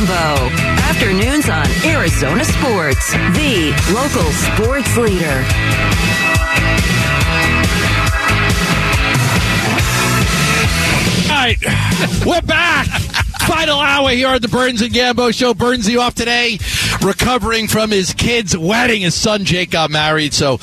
Gambo. Afternoons on Arizona Sports, the local sports leader. All right, we're back. Final hour here on the Burns and Gambo show. Burnsy off today, recovering from his kid's wedding. His son Jake got married, so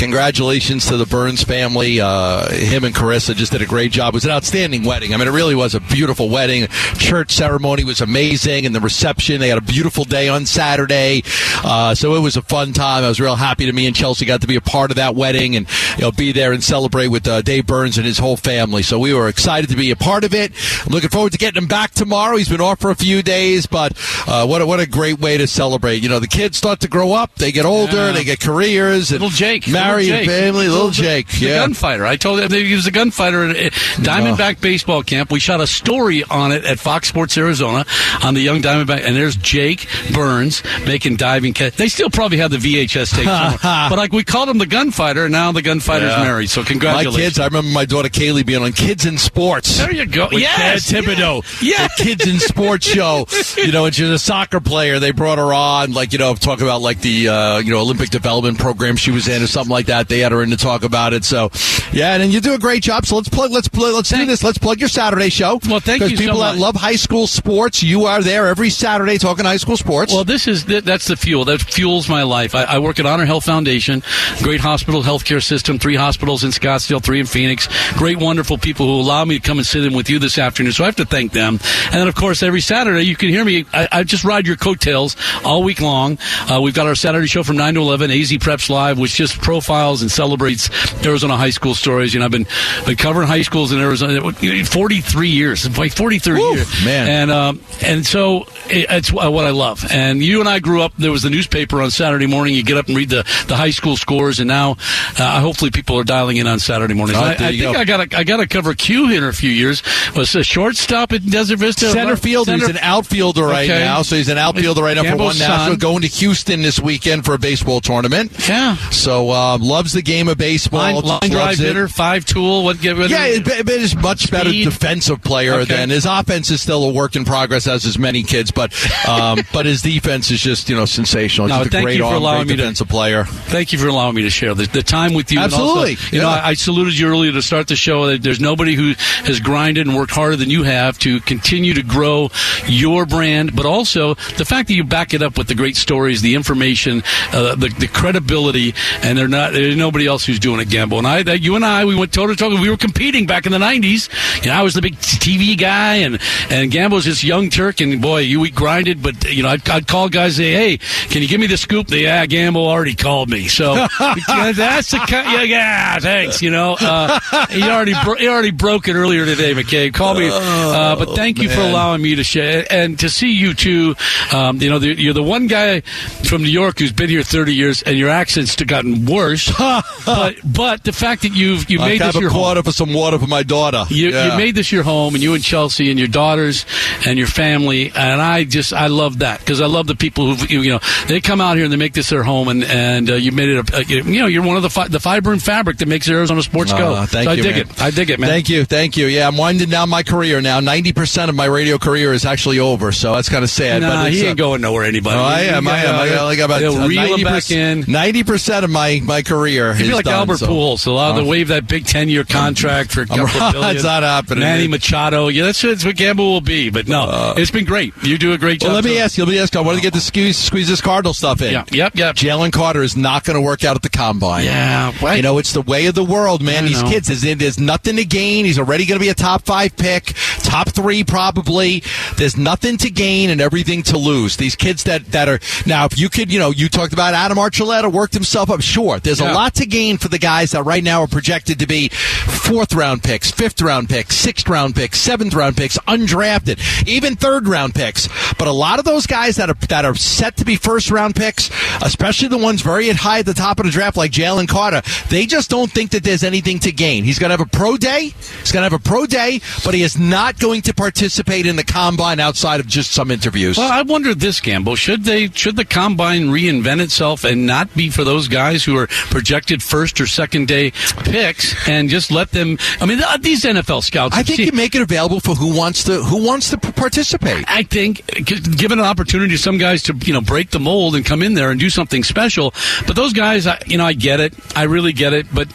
congratulations to the Burns family. Uh, him and Carissa just did a great job. It was an outstanding wedding. I mean, it really was a beautiful wedding. Church ceremony was amazing, and the reception. They had a beautiful day on Saturday, uh, so it was a fun time. I was real happy to me and Chelsea got to be a part of that wedding and you know be there and celebrate with uh, Dave Burns and his whole family. So we were excited to be a part of it. Looking forward to getting him back tomorrow. He's been off for a few days, but uh, what a, what a great way to celebrate. You know, the kids start to grow up, they get older, Yeah. they get careers, and Little Jake, a Jake. family. Little Jake, the yeah. gunfighter. I told him he was a gunfighter at Diamondback Baseball Camp. We shot a story on it at Fox Sports Arizona on the young Diamondback, and there's Jake Burns making diving catch. They still probably have the VHS tape, but like we called him the gunfighter, and now the gunfighter's Yeah. married. So congratulations. My kids, I remember my daughter Kaylee being on Kids in Sports. There you go. With Yes, Dad Thibodeau. yeah. The Kids in Sports show. You know, and she's a soccer player. They brought her on, like, you know, talk about like the, uh, you know, Olympic development program she was in or something like that. They had her in to talk about it. So, yeah, and then you do a great job. So let's plug, let's plug, let's do this. Let's plug your Saturday show. Well, thank Because you so people that love high school sports, you are there every Saturday talking high school sports. Well, this is that's the fuel that fuels my life. I, I work at Honor Health Foundation, great hospital healthcare system, three hospitals in Scottsdale, three in Phoenix. Great, wonderful people who allow me to come and sit in with you this afternoon. So I have to thank them. And then, of course, every Saturday you can hear me. I, I just ride your coattails all week long. Uh, we've got our Saturday show from nine to eleven, AZ Preps Live, which just profiles and celebrates Arizona high school stories. You know, I've been, been covering high schools in Arizona forty three years, like forty three Woo, years, man. And um, and so it, it's what I love. And you and I grew up. There was the newspaper on Saturday morning. You get up and read the, the high school scores. And now, uh, hopefully, people are dialing in on Saturday mornings. Oh, I, I think go. I got I got to cover Q here in a few years. Was a shortstop at Desert Vista. Center fielder. Center- He's an outfielder right Okay. now. So he's an outfielder right now for Gambo's one national. Going to Houston this weekend for a baseball tournament. Yeah. So um, loves the game of baseball. Line, line drive hitter, five tool. What? Get Yeah, it, it is much better defensive player Okay. than his offense is still a work in progress as is many kids, but um, but his defense is just you know sensational. He's No, thank great you for allowing me to- defensive player. Thank you for allowing me to share the, the time with you. Absolutely, also, you know. I, I saluted you earlier to start the show. There's nobody who has grinded and worked harder than you have to continue to grow your brand, but also the fact that you back it up with the great stories, the information, uh, the, the credibility, and they're not, there's nobody else who's doing it, Gambo. And I, that you and I, we went toe to toe. We were competing back in the 90s. You know, I was the big TV guy, and, and Gambo's this young Turk, and boy, you we grinded, but, you know, I'd, I'd call guys, say, hey, can you give me the scoop? They, yeah, Gambo already called me. So that's the kind, yeah, yeah, thanks, you know. Uh, he already bro- he already broke it earlier today, McCabe. Call me. Uh, but thank you for allowing me to share and to see you too. Um, you know, the, you're the one guy from New York who's been here 30 years, and your accent's gotten worse. but but the fact that you've you made this your home. for some water for my daughter. You, Yeah. you made this your home, and you and Chelsea and your daughters and your family, and I just I love that because I love the people who you know they come out here and they make this their home, and and uh, you made it a, a you know you're one of the fi- the fiber and fabric that makes Arizona sports go. Uh, thank so you, I dig man. it. I dig it, man. Thank you, thank you. Yeah, I'm winding down my career now. Ninety percent of my radio career is actually over, so that's kind of sad. Nah, but he uh, ain't going nowhere. Anybody? Oh, I am. I am. I got, got about They'll reel him 90%, back in. Ninety percent of my my career. He'd be like done, Albert so. Pujols, allowed to Uh, waive that big ten-year contract for a couple right. billion. It's not happening. Manny Machado, yeah, that's, that's what Gambo will be. But no, it's been great. You do a great job. Uh, let me ask you. Let me ask you. I want to get the squeeze, squeeze this Cardinal stuff in. Yeah, yep, yep. Jalen Carter is not going to work out at the combine. Yeah, right. You know, it's the way of the world, man. These kids, there's, there's nothing to gain. He's already going to be a top five pick, top three probably. There's nothing to gain and everything to lose. These kids that, that are now, if you could, you know, you talked about Adam Archuleta worked himself up. Sure, there's Yeah. a lot to gain for the guys that right now are projected to be fourth round picks, fifth round picks, sixth round picks, seventh round picks, undrafted, even third round picks. But a lot of those guys that are that are set to be first round picks, especially the ones very high at the top of the draft, like Jalen Carter, they just don't think that there's anything to gain. He's going to have a pro day. He's going to have a pro day, but he is not going to participate in the combine outside of just some interviews. Well, I wonder this, Gambo. Should they should the combine reinvent itself and not be for those guys who are projected first or second day picks and just let them? I mean, these NFL scouts. I think you make it available for who wants to who wants to participate. I think given an opportunity to some guys to you know break the mold and come in there and do something special, but those guys, I, you know, I get it, I really get it, but.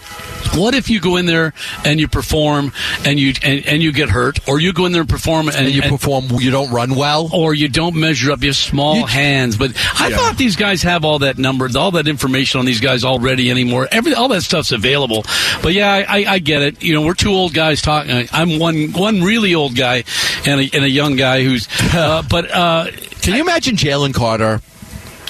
What if you go in there and you perform and you and, and you get hurt, or you go in there and perform and, And you and- perform, you don't run well. or you don't measure up. You have small You- hands. But I Yeah. thought these guys have all that number, all that information on these guys already anymore. Every all that stuff's available. But yeah, I, I, I get it. You know, we're two old guys talking. I'm one one really old guy and a, and a young guy who's. Uh, but uh, Can you imagine Jalen Carter,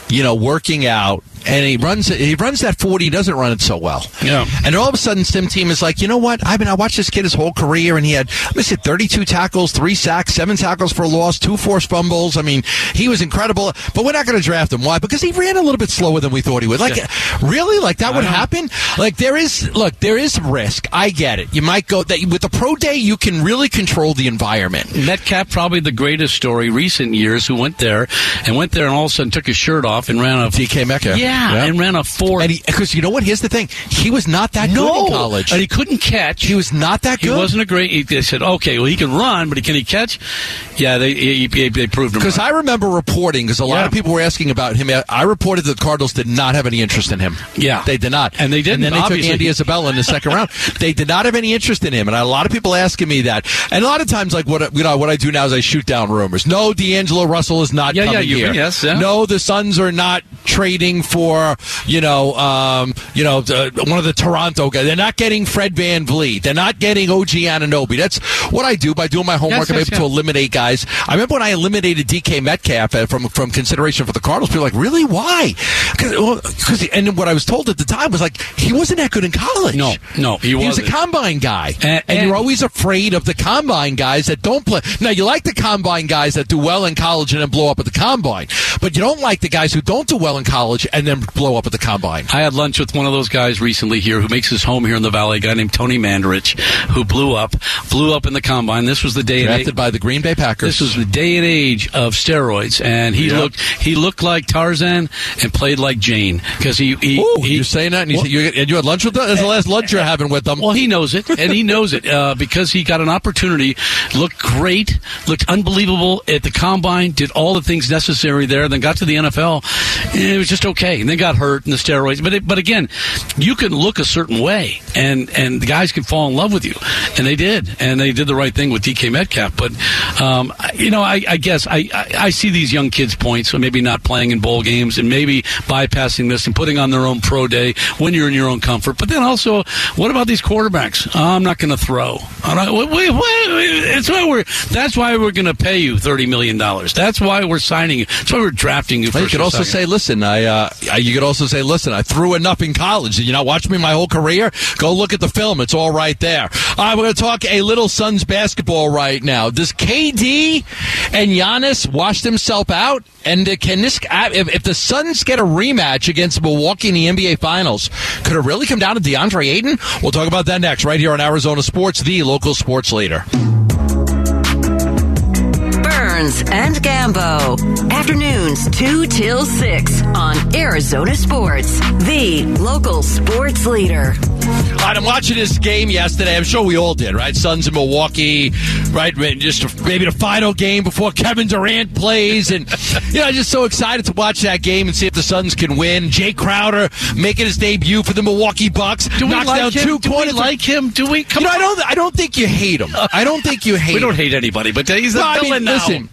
you know, working out? And he runs he runs that forty. He doesn't run it so well. Yeah. And all of a sudden, Sim Team is like, you know what? I mean, I watched this kid his whole career, and he had let me see, thirty-two tackles, three sacks, seven tackles for a loss, two forced fumbles. I mean, he was incredible. But we're not going to draft him. Why? Because he ran a little bit slower than we thought he would. Like, really? Like that would know. happen? Like there is look, there is risk. I get it. You might go that with the pro day, you can really control the environment. Metcalf, probably the greatest story recent years, who went there and went there and all of a sudden took his shirt off and ran off. DK Metcalf. yeah, and ran a four. And because you know what? Here's the thing: he was not that good in college. and he couldn't catch. he was not that good. He wasn't a great. he- They said, okay, well, he can run, but can he catch? Yeah, they he, he- they proved him. Because. I remember reporting, because a lot Yeah. of people were asking about him. I reported that the Cardinals did not have any interest in him. Yeah. they did not, And they didn't, And then they obviously. took Andy Isabella in the second round. They did not have any interest in him, and a lot of people asking me that. And a lot of times, like what you know, what I do now is I shoot down rumors. No, D'Angelo Russell is not Yeah, yeah, coming you- here. yes, yeah. No, the Suns are not trading for you know, um, you know, uh, one of the Toronto guys. They're not getting Fred VanVleet. They're not getting OG Anunoby. That's what I do by doing my homework. Yes, I'm yes, able to eliminate guys. I remember when I eliminated DK Metcalf uh, from from consideration for the Cardinals. People were like, really? Why? Because and what I was told at the time was like he wasn't that good in college. No, no, he he was a combine guy, And- and, and- you're always afraid of the combine guys that don't play. Now you like the combine guys that do well in college and then blow up at the combine, but you don't like the guys who don't do well in college and then blow up at the combine. I had lunch with one of those guys recently here who makes his home here in the Valley, a guy named Tony Mandarich, who blew up, blew up in the combine. This was the day and age, by the Green Bay Packers. this was the day and age of steroids, and he Yep. looked he looked like Tarzan and played like Jane because he, he, Ooh, he you're saying that, and you, Well- you, and you had lunch with them. That's the last lunch you're having with them. Well, he knows it, and he knows it uh, because he got an opportunity. Looked great, looked unbelievable at the combine. Did all the things necessary there. Then got to the NFL, and it was just okay. And then got hurt in the steroids. But it, but again, you can look a certain way, and and the guys can fall in love with you, and they did, and they did the right thing with DK Metcalf. But um, you know, I, I guess I, I I see these young kids' points, so maybe not playing in bowl games, and maybe bypassing this and putting on their own pro day when you're in your own comfort. But then also, what about these quarterbacks? I'm not going to throw. Not, wait, wait, wait, it's why we're. That's why we're going to pay you thirty million dollars. That's why we're signing you. That's why we're drafting you. Well, you could also second. say, listen, I. Uh, I- you could also say, listen, I threw enough in college. Did you not watch me my whole career? Go look at the film; it's all right there. All right, we're going to talk a little Suns basketball right now. Does KD and Giannis wash themselves out? And uh, can this, uh, if, if the Suns get a rematch against Milwaukee in the NBA Finals, could it really come down to DeAndre Ayton? We'll talk about that next, right here on Arizona Sports, the local sports leader. Burns and Gambo. Afternoons 2 till 6 on Arizona Sports, the local sports leader. All right, I'm watching this game yesterday. I'm sure we all did, right? Suns in Milwaukee, right? Just maybe the final game before Kevin Durant plays, and you know, I just so excited to watch that game and see if the Suns can win. Jae Crowder making his debut for the Milwaukee Bucks, Do we knocks like down him? two Do we like him? Do we? Come You know, I don't. I don't think you hate him. I don't think you hate. We don't hate anybody, but he's the No, I villain mean, now. listen.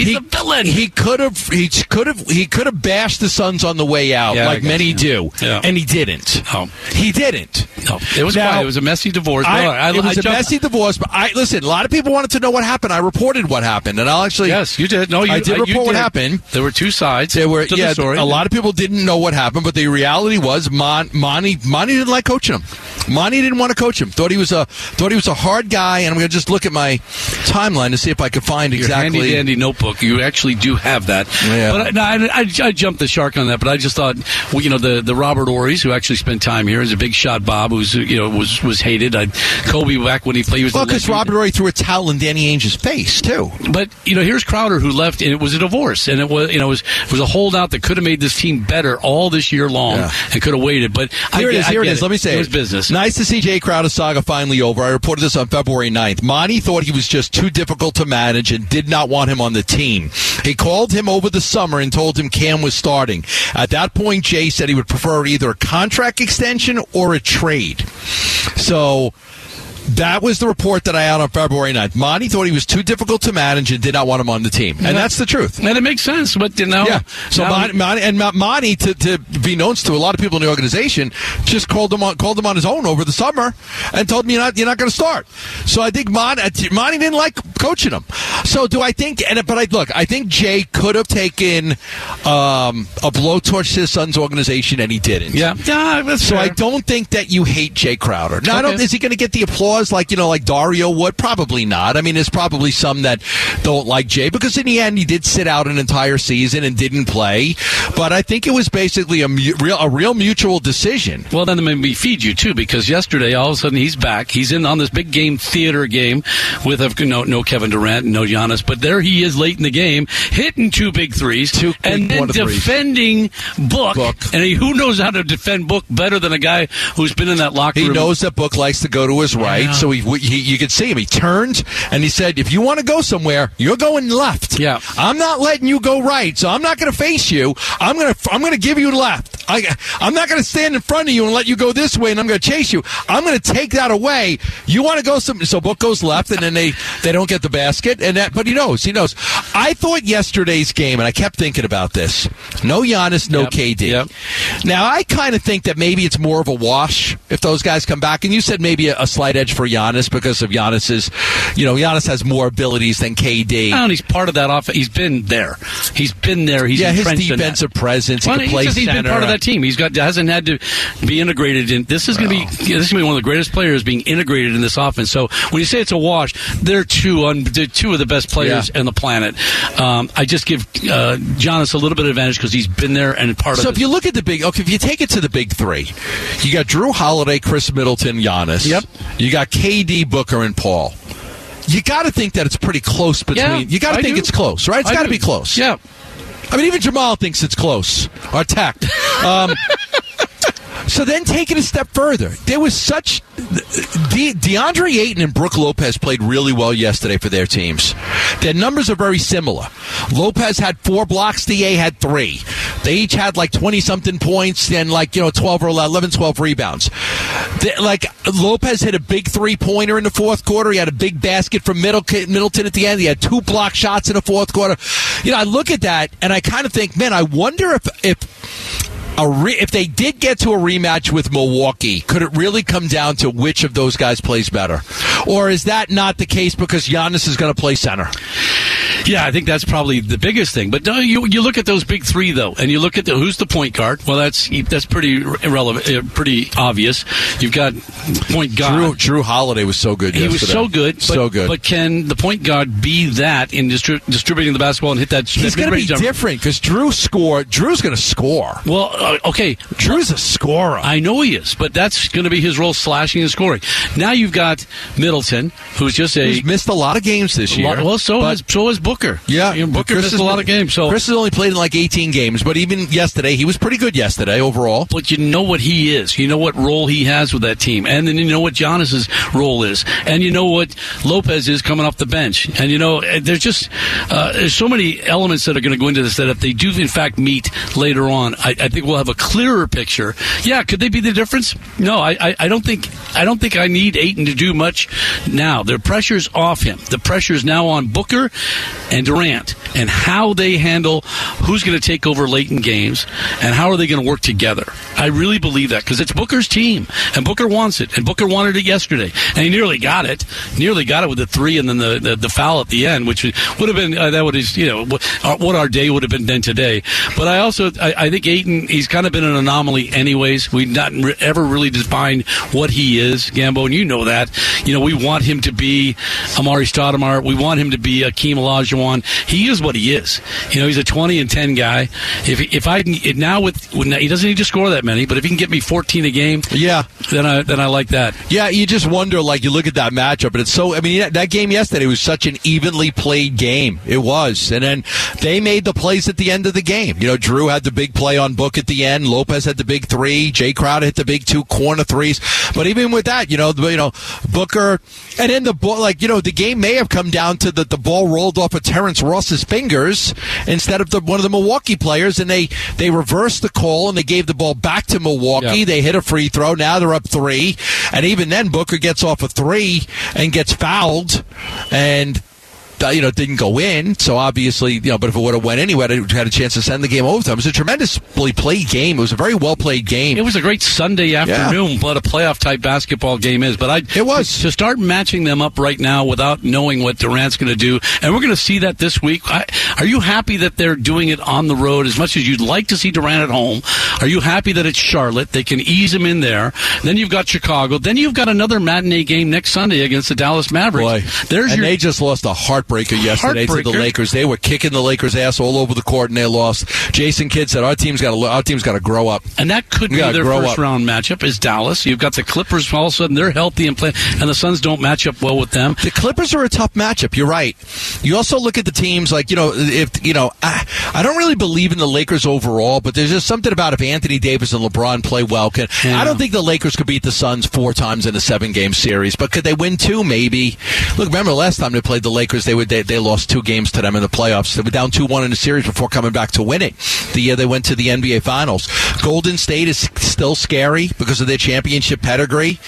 He's he, the villain. He could have. He could have. He could have bashed the Suns on the way out, Yeah, like guess, many yeah. do, Yeah. and he didn't. Oh. He didn't. no, it was Now- quiet. It was a messy divorce. I, Well, I- it was I a jumped- messy divorce, but I listen. A lot of people wanted to know what happened. I reported what happened, and I'll actually. Yes, you did. No, you, I did uh, report you what happened. There were two sides. There were to yeah. the story. A lot of people didn't know what happened, but the reality was Mon, Monty Monty didn't like coaching him. Monty didn't want to coach him. Thought he was a thought he was a hard guy. And I'm going to just look at my timeline to see if I could find Your exactly. handy dandy notebook. Book. You actually do have that. Yeah. But I, I, I, I jumped the shark on that. But I just thought, well, you know, the the Robert Horry's who actually spent time here is a big shot. Bob, who's you know was was hated. I, Kobe back when he played. He was Well, because. Robert Horry threw a towel in Danny Ainge's face too. But you know, here's Crowder who left, and it was a divorce, and it was you know it was it was a holdout that could have made this team better all this year long, Yeah. and could have waited. But Here it get- is. I Here it is. Let me say it was business. Nice to see Jae Crowder's saga finally over. I reported this on February 9th. Monty thought he was just too difficult to manage and did not want him on the team. He called him over the summer and told him Cam was starting. At that point, Jae said he would prefer either a contract extension or a trade. So. That was the report that I had on February 9th. Monty thought he was too difficult to manage and did not want him on the team. And that's the truth. and it makes sense. But you know, Yeah. So Monty, Monty and Monty, to, to be known to a lot of people in the organization, just called him on called him on his own over the summer and told me you're not you're not going to start. So I think Monty, Monty didn't like coaching him. So do I think? And but I look, I think Jae could have taken um, a blowtorch to his Suns organization, and he didn't. yeah, yeah, So I don't think that you hate Jae Crowder. Now, I don't. Is he going to get the applause like you know, like Dario would? Probably not. I mean, there's probably some that don't like Jae because in the end, he did sit out an entire season and didn't play. But I think it was basically a mu- real, a real mutual decision. Well, then maybe feed you too, because yesterday all of a sudden he's back. He's in on this big game theater game with a, no no Kevin Durant, no Giannis, but there he is late in the game, hitting two big threes, Two and then defending Book. Book. And he, who knows how to defend Book better than a guy who's been in that locker He room? knows that Book likes to go to his right, Yeah. so he, he you could see him. He turned and he said, "If you want to go somewhere, you're going left. Yeah. I'm not letting you go right, so I'm not going to face you. I'm going to I'm going to give you left. I I'm not going to stand in front of you and let you go this way, and I'm going to chase you. I'm going to take that away. You want to go some, so Book goes left, and then they they don't get the basket, and that. But he knows, he knows. I thought yesterday's game, and I kept thinking about this. No Giannis, no Yep. KD. Yep. Now I kind of think that maybe it's more of a wash if those guys come back. And you said maybe a, a slight edge for Giannis because of Giannis's, you know, Giannis has more abilities than KD. And he's part of that offense. He's been there. He's been there. He's yeah, his entrenched in that. defensive presence. He Well, can he's play just- he's been center. part of that team. He's got hasn't had to be integrated in. This is going to be this is going to be one of the greatest players being integrated in this offense. So when you say it's a wash, they're two un, they're two of the best players Yeah. on the planet. Um, I just give uh, Giannis a little bit of advantage because he's been there and part So of. So if you look at the big, okay, if you take it to the big three, you got Jrue Holiday, Khris Middleton, Giannis. Yep. You got KD, Booker, and Paul. You got to think that it's pretty close between. Yeah, you got to think do. it's close, right? It's got to be close. Yeah. I mean, even Jamal thinks it's close or tact. Um, so then take it a step further. There was such. De- DeAndre Ayton and Brook Lopez played really well yesterday for their teams. Their numbers are very similar. Lopez had four blocks, DA had three. They each had like 20 something points and like, you know, 12 or 11, 12 rebounds. Like Lopez hit a big three pointer in the fourth quarter. He had a big basket from Middleton, at the end. He had two block shots in the fourth quarter. You know, I look at that and I kind of think, man, I wonder if, if, re- if they did get to a rematch with Milwaukee, could it really come down to which of those guys plays better? Or is that not the case because Giannis is going to play center? Yeah, I think that's probably the biggest thing. But no, you you look at those big three though, and you look at the who's the point guard. Well, that's that's pretty irrelevant, uh, pretty obvious. You've got point guard. Jrue Jrue Holiday was so good. He was so good, but, so good. But can the point guard be that in distri- distributing the basketball and hit that? He's going to be different because Jrue score. Jrue's going to score. Well, uh, okay, Jrue's a scorer. I know he is, but that's going to be his role, slashing and scoring. Now you've got Middleton, who's just a He's missed a lot of games this year. well, so has so has Booker. Yeah, You know, Booker Khris missed has a lot of games. So Khris has only played in like 18 games, but even yesterday he was pretty good. Yesterday overall. but you know what he is. You know what role he has with that team, and then you know what Giannis's role is, and you know what Lopez is coming off the bench, and you know there's just uh, there's so many elements that are going to go into this that if they do in fact meet later on, I, I think we'll have a clearer picture. Yeah, could they be the difference? No, I, I, I don't think I don't think I need Ayton to do much now. The pressure's off him. The pressure's now on Booker and Durant, and how they handle who's going to take over late in games, and how are they going to work together. I really believe that because it's Booker's team, and Booker wants it, and Booker wanted it yesterday, and he nearly got it, nearly got it with the three, and then the, the, the foul at the end, which would have been uh, that would have you know what, uh, our day would have been then today. But I also I, I think Ayton he's kind of been an anomaly anyways. We've not re- ever really defined what he is, Gambo, and you know that. You know we want him to be Amar'e Stoudemire, we want him to be Akeem Olajuwon. One. He is what he is. You know, he's a 20 and 10 guy. If if I can now with he doesn't need to score that many, but if he can get me 14 a game, yeah, then I then I like that. Yeah, you just wonder like you look at that matchup, and it's so. I mean, that game yesterday was such an evenly played game. It was, and then they made the plays at the end of the game. You know, Jrue had the big play on Book at the end. Lopez had the big three. Jae Crowder hit the big two corner threes. But even with that, you know, you know, Booker, and then the ball, like you know, the game may have come down to that the ball rolled off of Terrence Ross's fingers instead of the, one of the Milwaukee players, and they they reversed the call and they gave the ball back to Milwaukee. They hit a free throw. Now they're up three, and even then Booker gets off a three and gets fouled, and Uh, you know, didn't go in. So obviously, you know, but if it would have went anyway, it had a chance to send the game overtime. It was a tremendously played game. It was a very well played game. It was a great Sunday afternoon. Yeah. What a playoff type basketball game is. But I it was to start matching them up right now without knowing what Durant's going to do, and we're going to see that this week. I, are you happy that they're doing it on the road as much as you'd like to see Durant at home? Are you happy that it's Charlotte? They can ease him in there. Then you've got Chicago. Then you've got another matinee game next Sunday against the Dallas Mavericks. Boy. There's and your, they just lost a heart heartbreaker yesterday heartbreaker. to the Lakers. They were kicking the Lakers' ass all over the court, and they lost. Jason Kidd said, "Our team's got to our team's got to grow up." And that could We be their first up. round matchup. Is Dallas? You've got the Clippers. All of a sudden, they're healthy and play, and the Suns don't match up well with them. The Clippers are a tough matchup. You're right. You also look at the teams like you know if you know I, I don't really believe in the Lakers overall, but there's just something about if Anthony Davis and LeBron play well. Can, Yeah. I don't think the Lakers could beat the Suns four times in a seven game series, but could they win two? Maybe. Look, remember last time they played the Lakers, they would they, they lost two games to them in the playoffs. They were down two one in the series before coming back to win it. The year they went to the NBA Finals. Golden State is still scary because of their championship pedigree.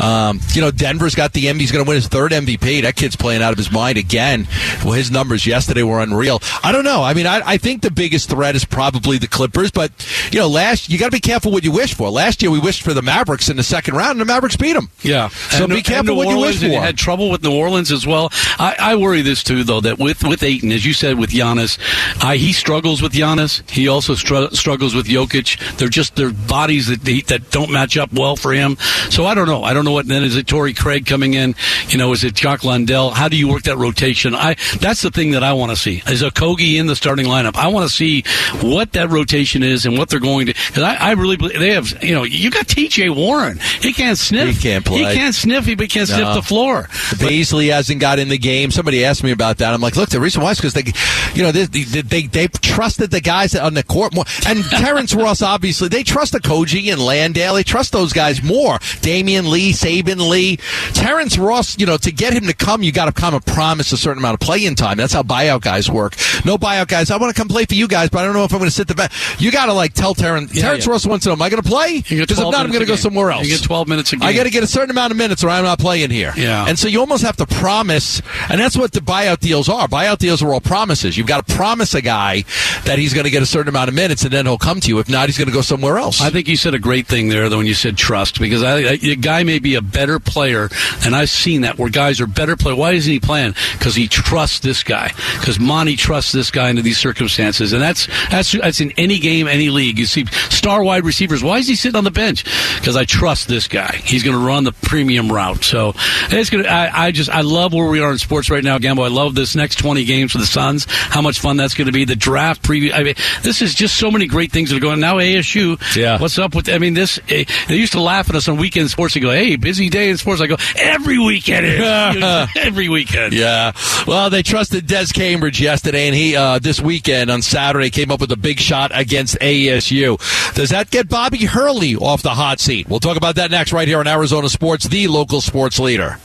Um, you know, Denver's got the MVP. He's going to win his third MVP. That kid's playing out of his mind again. Well, his numbers yesterday were unreal. I don't know. I mean, I, I think the biggest threat is probably the Clippers, but you know, last you got to be careful what you wish for. Last year we wished for the Mavericks in the second round, and the Mavericks beat them. Yeah. So And- be careful what you wish Orleans, for. Had trouble with New Orleans as well. I, I worry this too, though, that with with Ayton, as you said, with Giannis, I, he struggles with Giannis. He also str- struggles with Jokic. They're just their bodies that they, that don't match up well for him. So I don't know. I don't know what. Then is it Torrey Craig coming in? You know, is it Jock Landale? How do you work that rotation? I that's the thing that I want to see. Is Okogie in the starting lineup? I want to see what that rotation is and what they're going to. Because I, I really believe they have. You know, you got T.J. Warren. He can't sniff. He can't play. He can't sniff. He can't sniff the floor. Beasley hasn't got in the game. Somebody asked me about that. I'm like, look, the reason why is because they, you know, they, they, they trusted the guys on the court more. And Terrence Ross, obviously, they trust the Koji and Landale. They trust those guys more. Damion Lee, Saben Lee, Terrence Ross. You know, to get him to come, you got to come and promise a certain amount of playing time. That's how buyout guys work. No buyout guys. I want to come play for you guys, but I don't know if I'm going to sit the bench. You got to like tell Terrence. Yeah, Terrence yeah. Ross wants to know, am I going to play? Because if 12 not, I'm going to go somewhere else. You get 12 minutes a game. I got to get a certain amount of minutes, or I'm not playing here. Yeah. And so you almost have to promise, and that's what the buyout deals are. Buyout deals are all promises. You've got to promise a guy that he's going to get a certain amount of minutes, and then he'll come to you. If not, he's going to go somewhere else. I think you said a great thing there, though, when you said trust, because I, I, a guy may be a better player, and I've seen that where guys are better players. Why isn't he playing? Because he trusts this guy. Because Monty trusts this guy under these circumstances, and that's that's that's in any game, any league. You see star wide receivers. Why is he sitting on the bench? Because I trust this guy. He's going to run the premium route. So it's going. I, I just I love where we are in sports right now, Gambo. I love this next twenty games for the Suns. How much fun that's going to be. The draft preview. I mean, this is just so many great things that are going. On. Now ASU. Yeah. What's up with? I mean, this. eh, They used to laugh at us on weekend sports. They go, "Hey, busy day in sports." I go, "Every weekend is every weekend." Yeah. Well, they trusted Des Cambridge yesterday, and he uh, this weekend on Saturday came up with a big shot against ASU. Does that get Bobby Hurley off the hot seat? We'll talk about that next, right here on Arizona Sports, the local sports leader.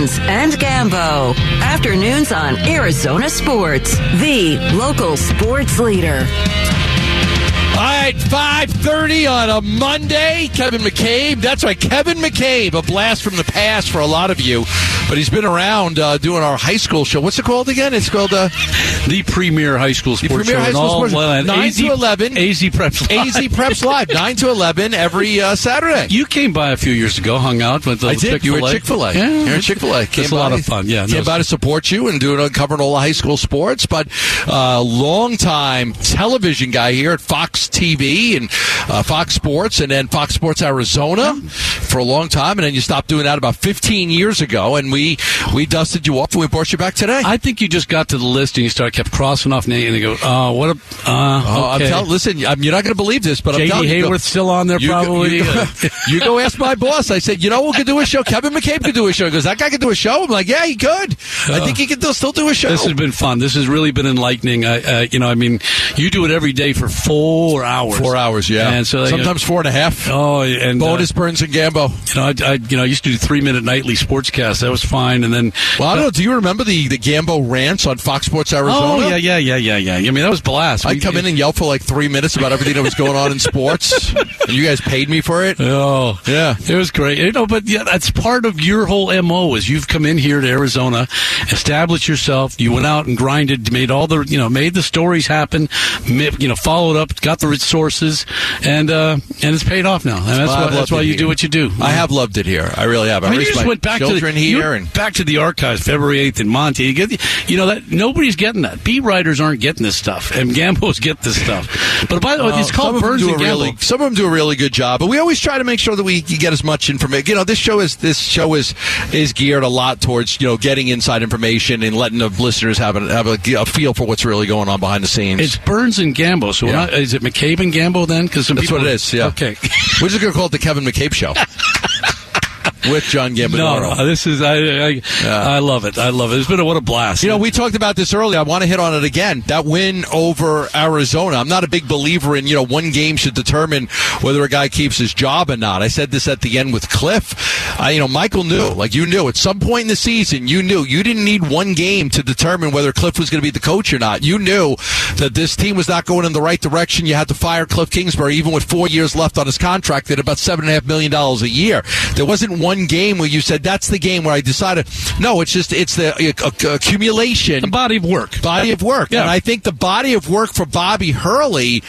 Burns and Gambo. Afternoons on Arizona Sports, the local sports leader. All right, 5.30 on a Monday. Kevin McCabe. That's right, Kevin McCabe. A blast from the past for a lot of you. But he's been around uh, doing our high school show. What's it called again? It's called... Uh, the premier high school The sports premier show high school all sports. land. Nine AZ, to eleven. AZ Preps Live. AZ Preps Live, nine to eleven every uh, Saturday. You came by a few years ago, hung out with the I did. You were at Chick Fil A. Yeah, You're Chick Fil A. It's a lot of fun. Yeah, came by to support you and doing covering all the high school sports. But uh, long time television guy here at Fox TV and uh, Fox Sports, and then Fox Sports Arizona for a long time, and then you stopped doing that about 15 years ago, and we we dusted you off and we brought you back today. I think you just got to the list and you started kept crossing off names and you go, oh, what a. Uh, Oh, okay. I'm telling. Listen, I'm, you're not going to believe this, but I'm JD telling you. Hayworth's still on there, You go, probably. you, go, you go ask my boss. I said, you know, who could do a show. Kevin McCabe could do a show. He goes, that guy could do a show. I'm like, yeah, he could. I think he could still do a show. This has been fun. This has really been enlightening. I, uh, you know, I mean, you do it every day for four hours. Four hours, yeah. And so sometimes four and a half. Oh, and uh, Bonus Burns and Gambo. you know, I, I, you know, I used to do three minute nightly sportscasts. That was fine. And then, Well, I don't know. Do you remember the the Gambo rants on Fox Sports Arizona? oh yeah, yeah, yeah, yeah, yeah. I mean, that was blast. I'd We- come in and yell for like three minutes about everything that was going on in sports, and you guys paid me for it. Oh Yeah. it was great. You know, but yeah, that's part of your whole mo. Is you've come in here to Arizona, established yourself. You went out and grinded, made all the you know, made the stories happen. You know, followed up, got the resources, and uh, and it's paid off now. And that's Well, why, that's why you here. do what you do. I have loved it here. I really have. I, I mean, you raised just my went back to the, here, back to the archives, February eighth in Monty. You get, you know that nobody's getting that. Beat writers aren't getting this stuff, and Gambos get this stuff. But by the way, it's called Burns and Gambo. really, some of them do a really good job, but we always try to make sure that we get as much information. You know, this show is this show is is geared a lot towards you know getting inside information and letting the listeners have a, have a, a feel for what's really going on behind the scenes. It's Burns and Gambo. So Yeah. I- is it McCabe and Gambo then? Because That's what it is. Yeah. Okay. We're just going to call it the Kevin McCabe Show with John No, no, this is I, I, I love it. I love it. It's been a, what a blast. You know, we talked about this earlier. I want to hit on it again. That win over Arizona. I'm not a big believer in, you know, one game should determine whether a guy keeps his job or not. I said this at the end with Cliff. I, you know, Michael knew, like you knew, at some point in the season, you knew you didn't need one game to determine whether Cliff was going to be the coach or not. You knew that this team was not going in the right direction. You had to fire Cliff Kingsbury, even with four years left on his contract at about seven and a half million dollars a year. There wasn't one game where you said that's the game where I decided. No, it's just it's the uh, accumulation the body of work. body of work. Yeah. And I think the body of work for Bobby Hurley,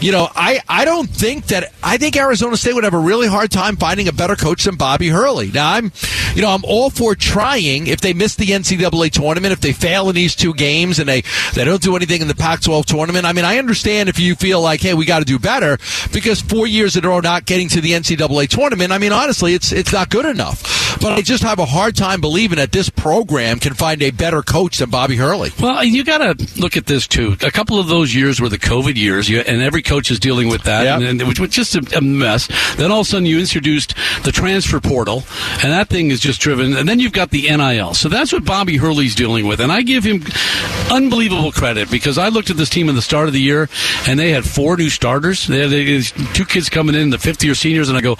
you know, I, I don't think that I think Arizona State would have a really hard time finding a better coach than Bobby Hurley. Now I'm you know, I'm all for trying if they miss the NCAA tournament, if they fail in these two games and they, they don't do anything in the Pac twelve tournament. I mean I understand if you feel like, hey, we gotta do better because four years in a row not getting to the NCAA tournament, I mean honestly it's it's not good enough. But I just have a hard time believing that this program can find a better coach than Bobby Hurley. Well, you got to look at this too. A couple of those years were the COVID years, and every coach is dealing with that, Yeah. and, and which was just a, a mess. Then all of a sudden, you introduced the transfer portal, and that thing is just driven. And then you've got the NIL. So that's what Bobby Hurley's dealing with, and I give him unbelievable credit because I looked at this team at the start of the year, and they had four new starters. They had two kids coming in, the fifth year seniors, and I go.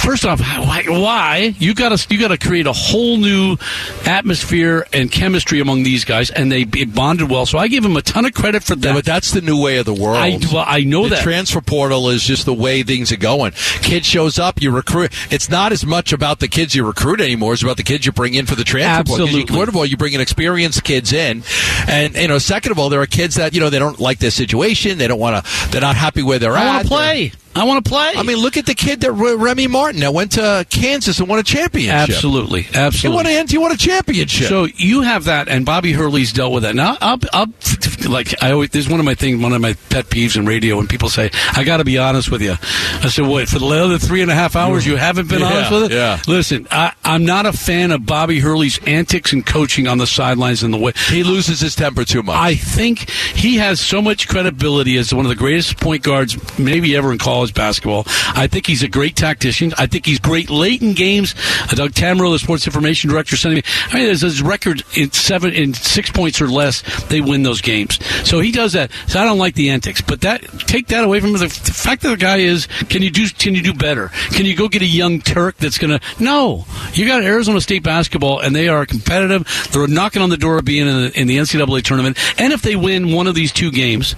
First off, why, why? you got to you got to create a whole new atmosphere and chemistry among these guys, and they bonded well. So I give them a ton of credit for that. Yeah, but that's the new way of the world. I, well, I know the that. transfer portal is just the way things are going. Kid shows up, you recruit. It's not as much about the kids you recruit anymore; it's about the kids you bring in for the transfer portal. 'Cause you- Absolutely. First of all, you bring in experienced kids in, and you know, second of all, there are kids that you know they don't like their situation. They don't want to. They're not happy where they're I at. want to play. I want to play. I mean, look at the kid that Re- Remy Martin that went to Kansas and won a championship. absolutely, He absolutely. won a, he won a championship. So you have that, and Bobby Hurley's dealt with that. Now, I'll like I always, there's one of my things, one of my pet peeves in radio when people say, "I got to be honest with you." I said, "Wait, for the other three and a half hours, you haven't been Yeah, honest with it." yeah. Listen, I, I'm not a fan of Bobby Hurley's antics and coaching on the sidelines and the way he loses his temper too much. I think he has so much credibility as one of the greatest point guards maybe ever in college basketball. I think he's a great tactician. I think he's great late in games. Uh, Doug Tammaro, the sports information director, sent me. I mean, there's his record in seven in six points or less. They win those games. So he does that. So I don't like the antics, but that take that away from him. The, the fact that the guy is, can you do? Can you do better? Can you go get a young Turk that's going to? No, you got Arizona State basketball, and they are competitive. They're knocking on the door of being in the, in the NCAA tournament. And if they win one of these two games,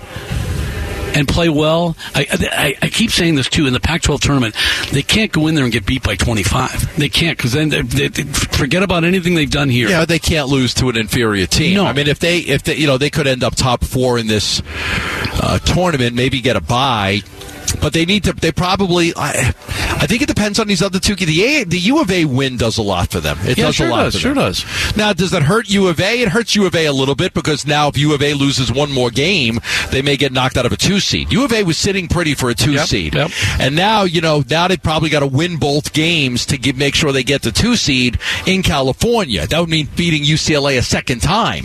and play well. I, I, I keep saying this too in the Pac-12 tournament. They can't go in there and get beat by 25. They can't because then they, they, they forget about anything they've done here. Yeah, they can't lose to an inferior team. No. I mean, if they if they you know they could end up top four in this uh, tournament, maybe get a bye. But they need to. They probably. I, I think it depends on these other two. The A, the U of A win does a lot for them. It Yeah, does sure a lot. does, for sure them. does. Now, does that hurt U of A? It hurts U of A a little bit because now if U of A loses one more game, they may get knocked out of a two seed. U of A was sitting pretty for a two Yep, seed, yep. and now you know now they probably got to win both games to give, make sure they get the two seed in California. That would mean beating UCLA a second time.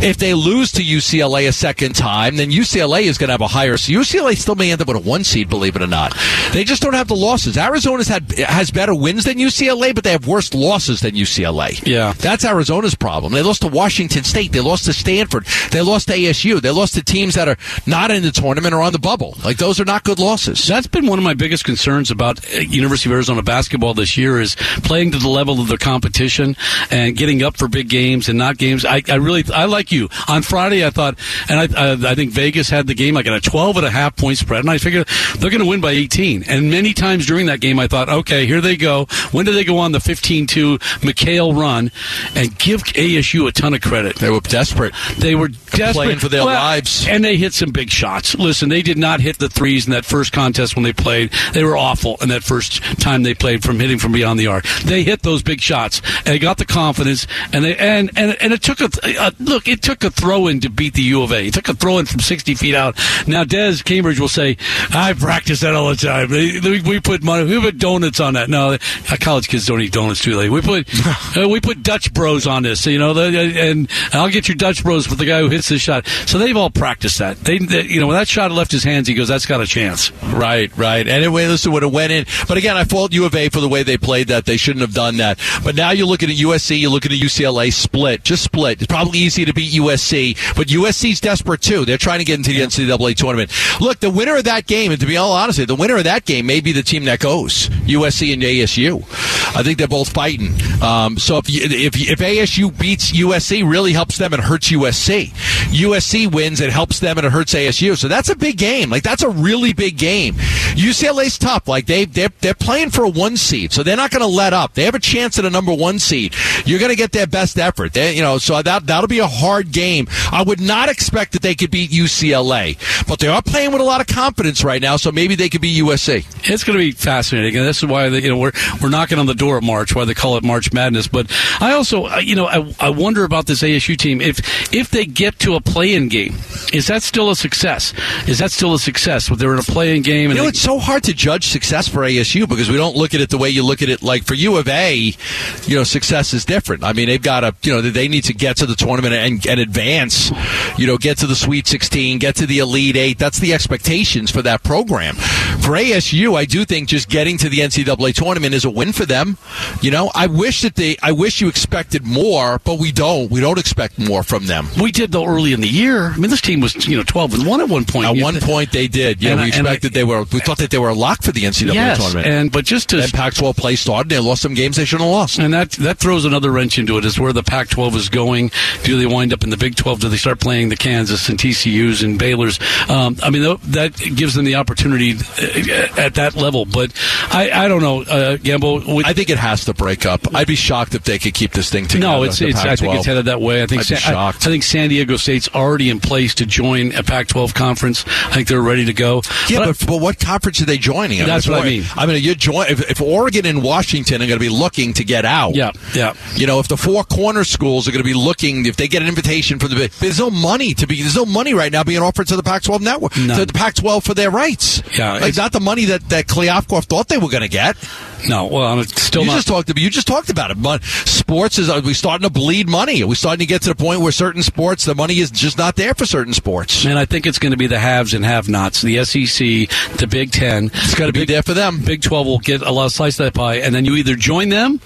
If they lose to UCLA a second time, then UCLA is going to have a higher. So UCLA still may end up with a one seed, believe it or not. They just don't have the losses. Arizona's had has better wins than UCLA, but they have worse losses than UCLA. Yeah. that's Arizona's problem. They lost to Washington State. They lost to Stanford. They lost to ASU. They lost to teams that are not in the tournament or on the bubble. Like those are not good losses. That's been one of my biggest concerns about uh, University of Arizona basketball this year is playing to the level of the competition and getting up for big games and not games. I, I really, I like you. On Friday, I thought, and I, I, I think Vegas had the game like at a 12 and a half point spread, and I figured they're going to win by 18. And many times during that game, I thought, okay, here they go. When do they go on the 15-2 McHale run and give ASU a ton of credit? They were desperate. They were desperate playing for their lives. and they hit some big shots. Listen, they did not hit the threes in that first contest when they played. They were awful in that first time they played from hitting from beyond the arc. They hit those big shots and they got the confidence. And they and and, and it took a uh, look. It took a throw in to beat the U of A. It took a throw in from sixty feet out. Now Des Cambridge will say, "I practice that all the time. We, we put money. We put donuts on that. No, college kids don't eat donuts too late. We put uh, we put Dutch Bros on this. You know, and I'll get you Dutch Bros for the guy who hits this shot. So they've all practiced that. They, they you know, when that shot left his hands, he goes, "That's got a chance." Right, right. Anyway, listen, would have went in. But again, I fault U of A for the way they played that. They shouldn't have done that. But now you're looking at USC, you're looking at UCLA split, just split. It's probably easy to beat USC, but USC's desperate too. They're trying to get into the NCAA tournament. Look, the winner of that game, and to be all honest, the winner of that game may be the team that goes. USC and ASU. I think they're both fighting. Um, so if, if if ASU beats USC, really helps them and hurts USC. USC wins, it helps them and it hurts ASU. So that's a big game. Like that's a really big game. UCLA's tough. Like they they're, they're playing for a one seed, so they're not going to let up. They have a chance at a number one seed. You're going to get their best effort. They, you know, so that that'll be a hard game. I would not expect that they could beat UCLA, but they are playing with a lot of confidence right now. So maybe they could beat USC. It's going to be fascinating, and this is why they, you know we're we're knocking on the door of March, why they call it March Madness. But I also, uh, you know, I, I wonder about this ASU team. If if they get to a play-in game, is that still a success? Is that still a success? They're in a play-in game, and You know, they- it's so hard to judge success for ASU because we don't look at it the way you look at it. Like for U of A, you know, success is different. I mean, they've got to, you know, they need to get to the tournament and, and advance. You know, get to the Sweet 16, get to the Elite Eight. That's the expectations for that program. For ASU, I do think just getting to the NCAA tournament is a win for them. You know, I wish that they, I wish you expected more, but we don't. We don't expect more from them. we did though early in the year. I mean, this team was you know twelve and one at one point. At You- one point, they did. Yeah, And we and I- expected they were. We thought that they were a lock for the NCAA yes, tournament. and but just to Then Pac-12 play started. They lost some games they shouldn't have lost. And that that throws another wrench into it. Is where the Pac-12 is going. Do they wind up in the Big 12? Do they start playing the Kansas and TCU's and Baylor's? Um, I mean, that gives them the opportunity uh, at that level. But I, I don't know, uh. With, I think it has to break up. I'd be shocked if they could keep this thing together. no, it's, it's I think it's headed that way. I think I'd be San, I, I think San Diego State's already in place to join a Pac-12 conference. I think they're ready to go. Yeah, But but, but what conference are they joining? That's if what I mean. I mean, you join if, if Oregon and Washington are going to be looking to get out. yeah, yeah. You know, if the four corner schools are going to be looking, if they get an invitation from the, Big- there's no money to be, there's no money right now being offered to the Pac-12 network, None. to the Pac-12 for their rights. Yeah, like it's- not the money that that Thought they were going to get. No, well, it's still you not. just talked about you just talked about it. But sports is are we starting to bleed money? Are we starting to get to the point where certain sports the money is just not there for certain sports? and I think it's going to be the haves and have-nots. The SEC, the Big Ten. It's got to be there for them. Big 12 will get a lot of slice of that pie, and then you either join them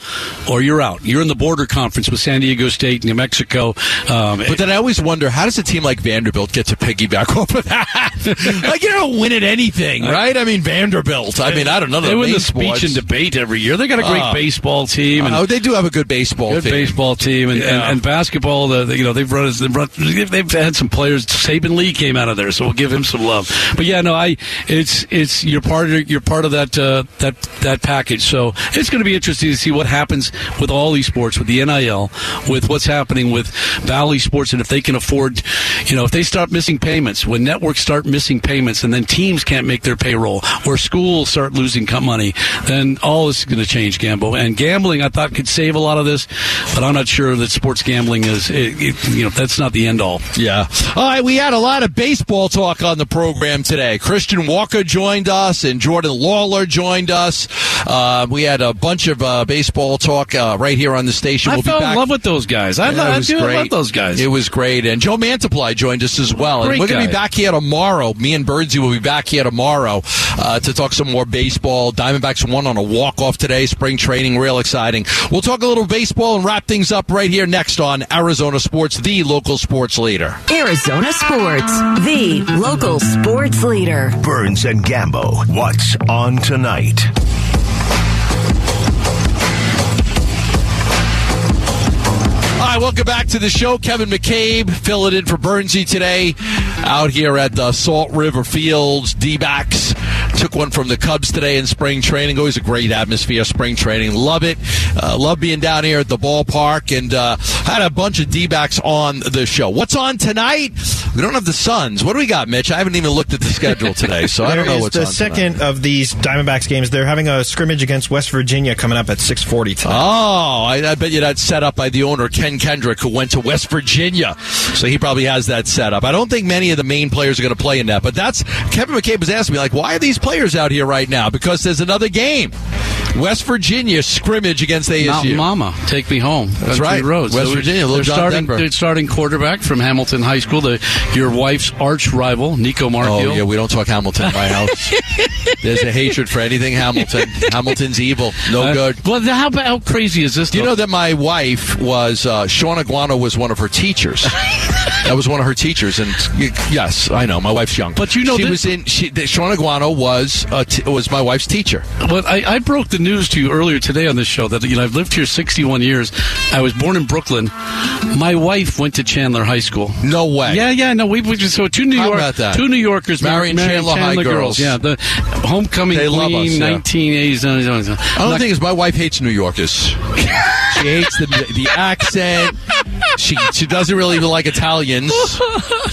or you're out. You're in the border conference with San Diego State, New Mexico. Um, But then I always wonder how does a team like Vanderbilt get to piggyback off of that? like you don't win at anything, right? I mean, mean Vanderbilt. I mean I know. They win the speech sports. and debate every year. They got a great Oh. baseball team. And Oh, they do have a good baseball Good team. baseball team and, and, Yeah. and basketball. The, the- you know they've run, they've run they've had some players. Saben Lee came out of there, so we'll give him some love. But yeah, no, I it's it's you're part of you're part of that uh, that that package. So it's going to be interesting to see what happens with all these sports, with the NIL, with what's happening with Valley Sports, and if they can afford, you know, if they start missing payments, when networks start missing payments, and then teams can't make their payroll, or schools start losing co- money, then all this is going to change, Gambo. And gambling, I thought could save a lot of this, but I'm not sure that sports gambling is, it, it, you know, that's not the end all. Yeah. All right, we had a lot of baseball talk on the program today. Christian Walker joined us, and Jordan Lawlar joined us. Uh, we had a bunch of uh, baseball talk uh, right here on the station. We'll fell be back. in love with those guys. I, Yeah, I was do great. love those guys. It was great. And Joe Mantiply joined us as well. Great and we're going to be back here tomorrow. Me and Burnsy will be back here tomorrow uh, to talk some more baseball. Diamondbacks won on a walk-off today. Spring training, real exciting. We'll talk a little baseball and wrap things up right here next on Arizona Sports, the local sports leader. Arizona Sports, the local sports leader. Burns and Gambo. What's on tonight? All right, welcome back to the show. Kevin McCabe filling in for Burnsy today out here at the Salt River Fields. D-backs took one from the Cubs today in spring training. Always a great atmosphere, spring training. Love it. Uh, love being down here at the ballpark and uh, had a bunch of D-backs on the show. What's on tonight? We don't have the Suns. What do we got, Mitch? I haven't even looked at the schedule today, so I don't know what's the on tonight. second of these Diamondbacks games. They're having a scrimmage against West Virginia coming up at 6:40 tonight. Oh, I, I bet you that's set up by the owner, Ken Kendrick, who went to West Virginia. So he probably has that set up. I don't think many of the main players are going to play in that, but that's Kevin McCabe was asking me, like, why are these players out here right now? Because there's another game. West Virginia scrimmage against ASU. Mountain Mama, take me home. That's Country right. Roads. West So Virginia, Little They're starting. They're starting quarterback from Hamilton High School. The your wife's arch rival, Nico Mark. Oh yeah, we don't talk Hamilton in my house. There's a hatred for anything Hamilton. Hamilton's evil, no Uh, good. Well, how, how crazy is this? Do you know that my wife was uh, Shaun Aguano was one of her teachers. that was one of her teachers, and yes, I know my wife's young. But you know she that- was in. She, Shaun Aguano was uh, t- was my wife's teacher. But I, I broke the news to you earlier today on this show that you know I've lived here 61 years. I was born in Brooklyn. My wife went to Chandler High School. No way. Yeah, yeah, no, we, we just so two New York, two New Yorkers Marrying married Chandler High girls. Yeah, the homecoming They queen, us, yeah. 1980s. The only thing is, my wife hates New Yorkers. she hates the the accent. She she doesn't really even like Italians.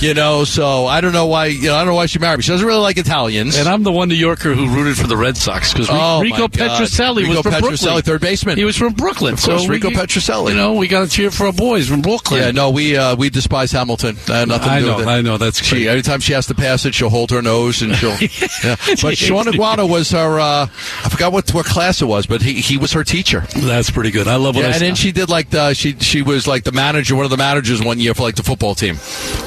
You know, so I don't know why. You know, I don't know why she married me. She doesn't really like Italians. And I'm the one New Yorker who rooted for the Red Sox because Oh, Rico Petrocelli Rico was from Brooklyn. third baseman. He was from Brooklyn. Of course, so Rico we, Petrocelli. You know, we got to cheer for our boys from Brooklyn. Yeah, no, we uh, we despise Hamilton. Uh, nothing to I do know. I know. That's She, anytime she has to pass it, she'll hold her nose and she'll. yeah. But Shaun Aguano was her. Uh, I forgot what what class it was, but he he was her teacher. That's pretty good. I love what Yeah, I and then she did like the she she was like the manager, one of the managers one year for like the football team,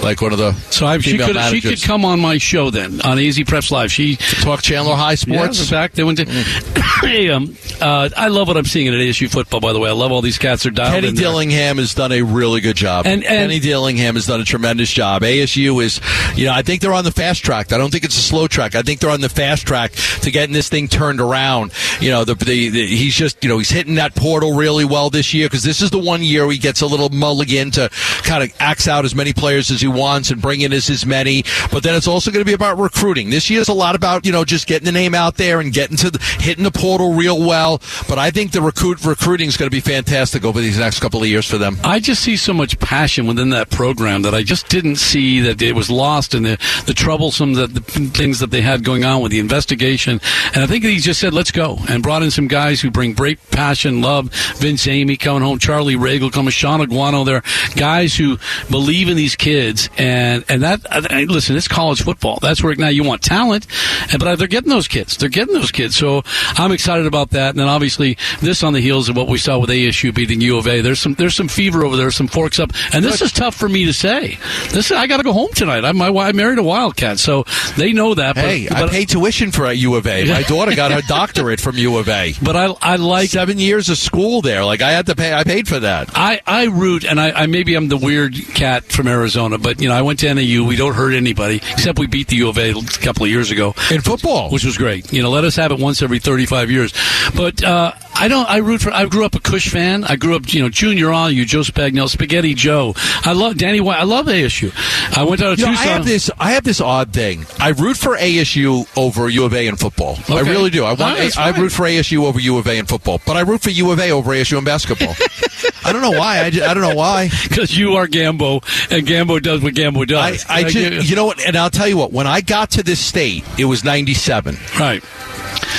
like one of the. So I, she could she could come on my show then on AZ Preps Live. She talk Chandler High Yeah, sports. in fact, they went to. hey, um, uh, I love what I'm seeing at ASU football. By the way, I love all these cats are dialed Kenny in there. Dillingham has done a really good job. And- and- Kenny Dillingham has done a tremendous job. ASU is, you know, I think they're on the fast track. I don't think it's a slow track. I think they're on the fast track to getting this thing turned around. You know, the, the, the he's just, you know, he's hitting that portal really well this year because this is the one year he gets a little mulligan to kind of axe out as many players as he wants and bring in as, as many. But then it's also going to be about recruiting. This year's a lot about, you know, just getting the name out there and getting to the, hitting the portal real well. But I think the recruit recruiting is going to be fantastic over these next couple of years for them. I just see so much passion within that program that I just didn't see that it was lost in the, the troublesome that the things that they had going on with the investigation. And I think he just said, let's go and brought in some guys who bring great passion, love. Vince Amey coming home, Charlie Ragle coming, Shaun Aguano. They're guys who believe in these kids. And, and that, uh, I, I- listen, it's college football. That's where now you want talent. And, but they're getting those kids. They're getting those kids. So I'm excited about that. And then obviously this on the heels of what we saw with ASU beating U of A. There's some, there's some fever over there, some forks up. And this is tough for me to say. This, I got to go home tonight. I, my, I married a Wildcat. So they know that. But, Hey, I but, paid tuition for at U of A. My daughter got her doctorate from U of A. but I, I like Seven years of school there. Like I had to pay. I paid for that. I, I root and I, I, maybe I'm the weird cat from Arizona, but you know, I went to NAU. We don't hurt anybody, except we beat the U of A a couple of years ago in football, which was great. You know, let us have it once every 35 years. But uh, I don't. I root for. I grew up a Kush fan. I grew up, you know, Junior all you Joe Spagnuolo, Spaghetti Joe. I love Danny White. I love ASU. I went out of Tucson. I have this. I have this odd thing. I root for ASU over U of A in football. Okay. I really do. I want. a, I root for ASU over U of A in football, but I root for U of A over ASU in basketball. I don't know why. I, just, I don't know why. Because you are Gambo, and Gambo does what Gambo does. I, I uh, just, you know what? And I'll tell you what. When I got to this state, it was '97. Right.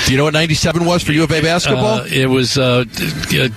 Do you know what 97 was for U of A basketball? Uh, it was uh, uh,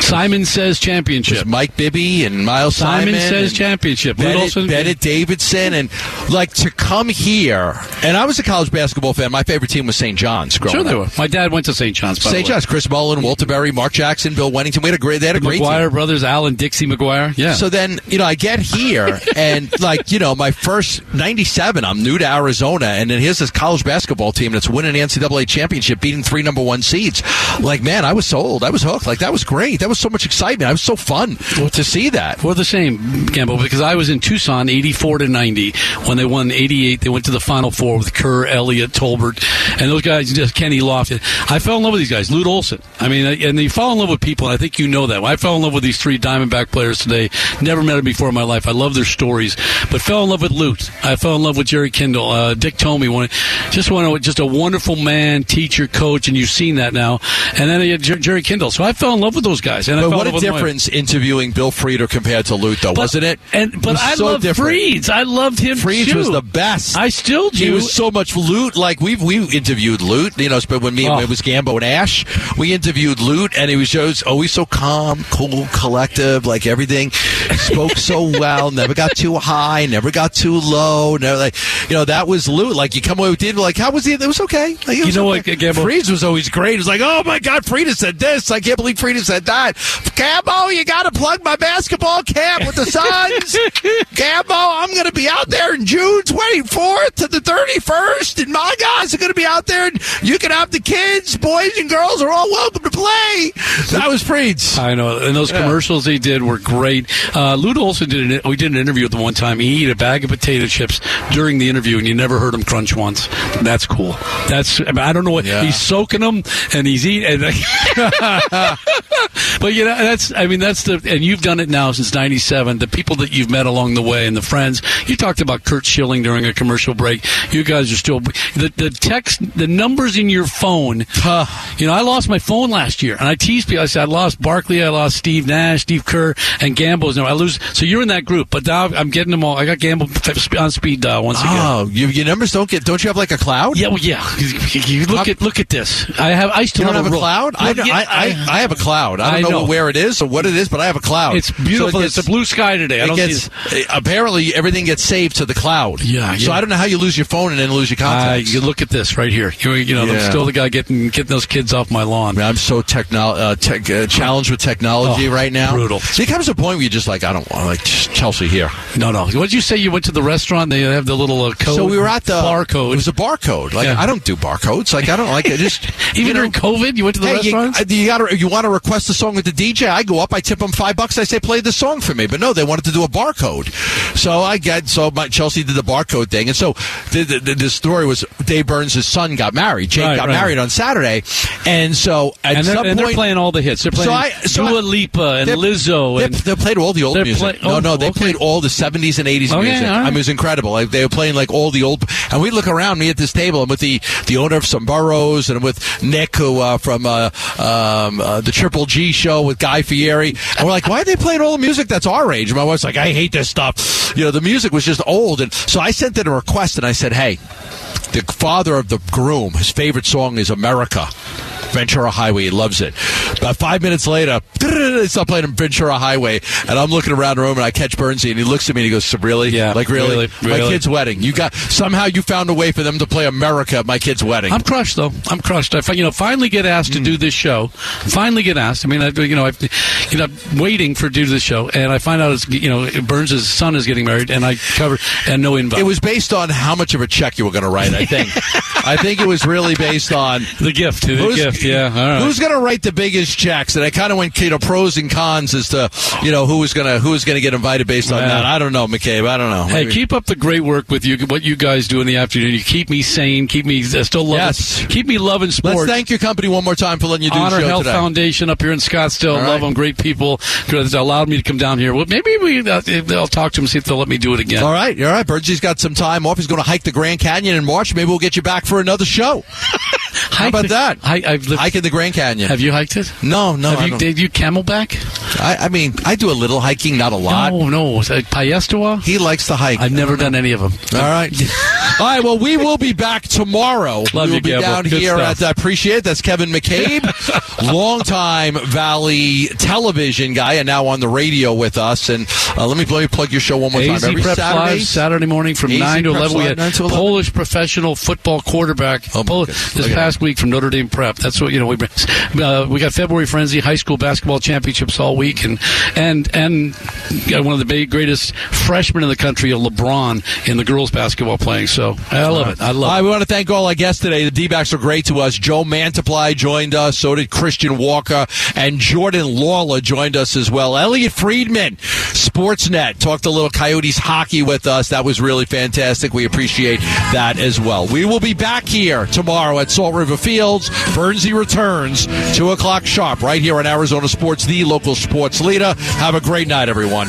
Simon Says Championship. Mike Bibby and Miles Simon, Simon Says Championship. Bennett, Bennett, Davison. And like to come here, and I was a college basketball fan. My favorite team was St. John's growing Sure, they were. My dad went to St. John's. St. John's, Chris Mullin, Walter Berry, Mark Jackson, Bill Wennington. We had a great, they had a great McGuire team. brothers, Alan Dixie McGuire. Yeah. So then, you know, I get here and like, you know, my first 97, I'm new to Arizona and then here's this college basketball team that's winning the NCAA championship, beating three number one seeds. Like, man, I was sold. I was hooked. Like, that was great. That was so much excitement. I was so fun to see that. We're the same, Campbell, because I was in Tucson, 84 to 90. When they won 88, they went to the Final Four with Kerr, Elliott, Tolbert, and those guys, just Kenny Lofton. I fell in love with these guys. Lute Olson. I mean, and you fall in love with people, and I think you know that. I fell in love with these three Diamondback players today. Never met them before in my life. I love their stories, but fell in love with Lute. I fell in love with Jerry Kindall. Uh, Dick Tomey, one, just one, just a wonderful man, teacher, coach, and you've seen that now. And then you had Jerry Kindall. So I fell in love with those guys. And But what a with my- difference interviewing Bill Frieder compared to Lute, though, wasn't it? And but was I so love different. Freeds. I loved him. Freeds too. was the best. I still do. He was so much Lute. Like we've we interviewed Lute. You know, but when me Oh. it was Gambo and Ash, we interviewed Lute, and he was just oh, always so calm, cool, collective. Like everything, spoke so well. Never got too high. Never got too low. Never like you know that was Lute. Like you come away with it, like how was he? It was okay. Like, it You was know okay. what, Freeds was always great. It was like, oh my god, Frieder said this. I can't believe Frieder said that. Gambo, you got to plug my basketball camp with the Suns. Gambo, I'm going to be out there in June 24th to the 31st, and my guys are going to be out there, and you can have the kids, boys and girls are all welcome to play. That was Freeds. I know, and those commercials he did were great. Uh, Lute Olson did an, we did an interview with him one time. He ate a bag of potato chips during the interview, and you never heard him crunch once. That's cool. That's I, mean, I don't know what Yeah. He's soaking them, and he's eating. but you know, that's I mean that's the and you've done it now since '97. The people that you've met along the way and the friends. You talked about Curt Schilling during a commercial break. You guys are still the the text the numbers in your phone. You know, I lost my phone last year, and I teased people. I said I lost Barkley, I lost Steve Nash, Steve Kerr, and Gambo's. No, I lose. So you're in that group, but now I'm getting them all. I got Gamble on speed dial once again. Oh, you, your numbers don't get. Don't you have like a cloud? Yeah, well, yeah. You look at look at this. I have. I You still don't have a roll. cloud? I, Look, yeah, I, I, I have a cloud. I don't I know, know. where it is or what it is, but I have a cloud. It's beautiful. So it it's a blue sky today. I don't gets, see. apparently everything gets saved to the cloud. Yeah, So yeah. I don't know how you lose your phone and then lose your Uh, contacts. you look at this right here. You, you know, I'm still the guy getting getting those kids off my lawn. I mean, I'm so techno- uh, tech, uh, challenged with technology Oh, right now. brutal. There comes a point where you're just like, I don't want like Chelsea here. No, no. What did you say? You went to the restaurant. They have the little uh, code. So we were at the barcode. It was a barcode. Like Yeah. I don't do barcodes. Like I don't like it. Just Even you know, during COVID, you went to the Hey, you, restaurant. uh, you got you want to request a song with the DJ? I go up, I tip them five bucks. I say play the song for me, but no, they wanted to do a barcode. So I get so my Chelsea did the barcode thing, and so the, the, the, the story was Dave Burns' son got married. Jake Right, got right. married on Saturday, and so at and they're, some and they're playing all the hits. They're playing So I- so Dua Lipa and Lizzo They, and they played all the old music. play- no, oh, no, they okay. played all the 70s and 80s Okay, music. right. I mean, it was incredible. Like, they were playing like all the old. And we look around me at this table. I'm with the, the owner of some boroughs, and with Nick, who uh, from uh, um, uh, the Triple D show with Guy Fieri. And we're like, why are they playing all the music that's our age? My wife's like, I hate this stuff. You know, the music was just old. And so I sent in a request, and I said, hey, the father of the groom, his favorite song is America. Ventura Highway. He loves it. About five minutes later, they start playing Ventura Highway, and I'm looking around the room, and I catch Burnsy, and he looks at me and he goes, "So "Really? Yeah, like really? really, My really." kid's wedding. You got somehow you found a way for them to play America at my kid's wedding." I'm crushed though. I'm crushed. I you know finally get asked Hmm. to do this show. Finally get asked. I mean, I, you know, I've you know waiting for to do this show, and I find out it's you know Burns' son is getting married, and I cover and no invite. it was based on how much of a check you were going to write. I think. I think it was really based on the gift. The gift. Yeah, right. Who's going to write the biggest checks? And I kind of went you know pros and cons as to you know who was going to who was going to get invited based on Yeah. that. I don't know, McCabe. I don't know. Hey, Maybe- keep up the great work with you. What you guys do in the afternoon. You keep me sane. Keep me uh, still loving. Yes. Keep me loving sports. Let's thank your company one more time for letting you do Honor the show Health today. Foundation up here in Scottsdale. Right. Love them. Great people. Allowed me to come down here. Well, maybe we. Uh, I'll talk to them see if they'll let me do it again. All right, all right. Birdie's got some time off. He's going to hike the Grand Canyon in March. Maybe we'll get you back for another show. How about that? I, I've lived, Hiking the Grand Canyon. Have you hiked it? No, no. Have you, did you camelback? I, I mean, I do a little hiking, not a lot. No, no. That Piestewa? He likes to hike. I've never done any of them. All right. All right. Well, we will be back tomorrow. Love we will you, be down Good here stuff. at I appreciate it. That's Kevin McCabe, longtime Valley television guy, and now on the radio with us. And uh, let me let me plug your show one more AZ time. Every Prep Saturday. Live Saturday morning from AZ 9 to Prep 11. We Live, had 9 to 11. Polish professional football quarterback Oh, Pol- this Look past week from Notre Dame Prep. That's what, you know, we uh, we got February Frenzy high school basketball championships all week and and and got one of the big, greatest freshmen in the country, LeBron, in the girls basketball playing. So I love it. I love it. we want to thank all our guests today. The D-backs are great to us. Joe Mantiply joined us. So did Christian Walker. And Jordan Lawlar joined us as well. Elliotte Friedman, Sportsnet, talked a little Coyotes hockey with us. That was really fantastic. We appreciate that as well. We will be back here tomorrow at Salt River Fields. Burnsy returns, 2 o'clock sharp, right here on Arizona Sports, the local sports leader. Have a great night, everyone.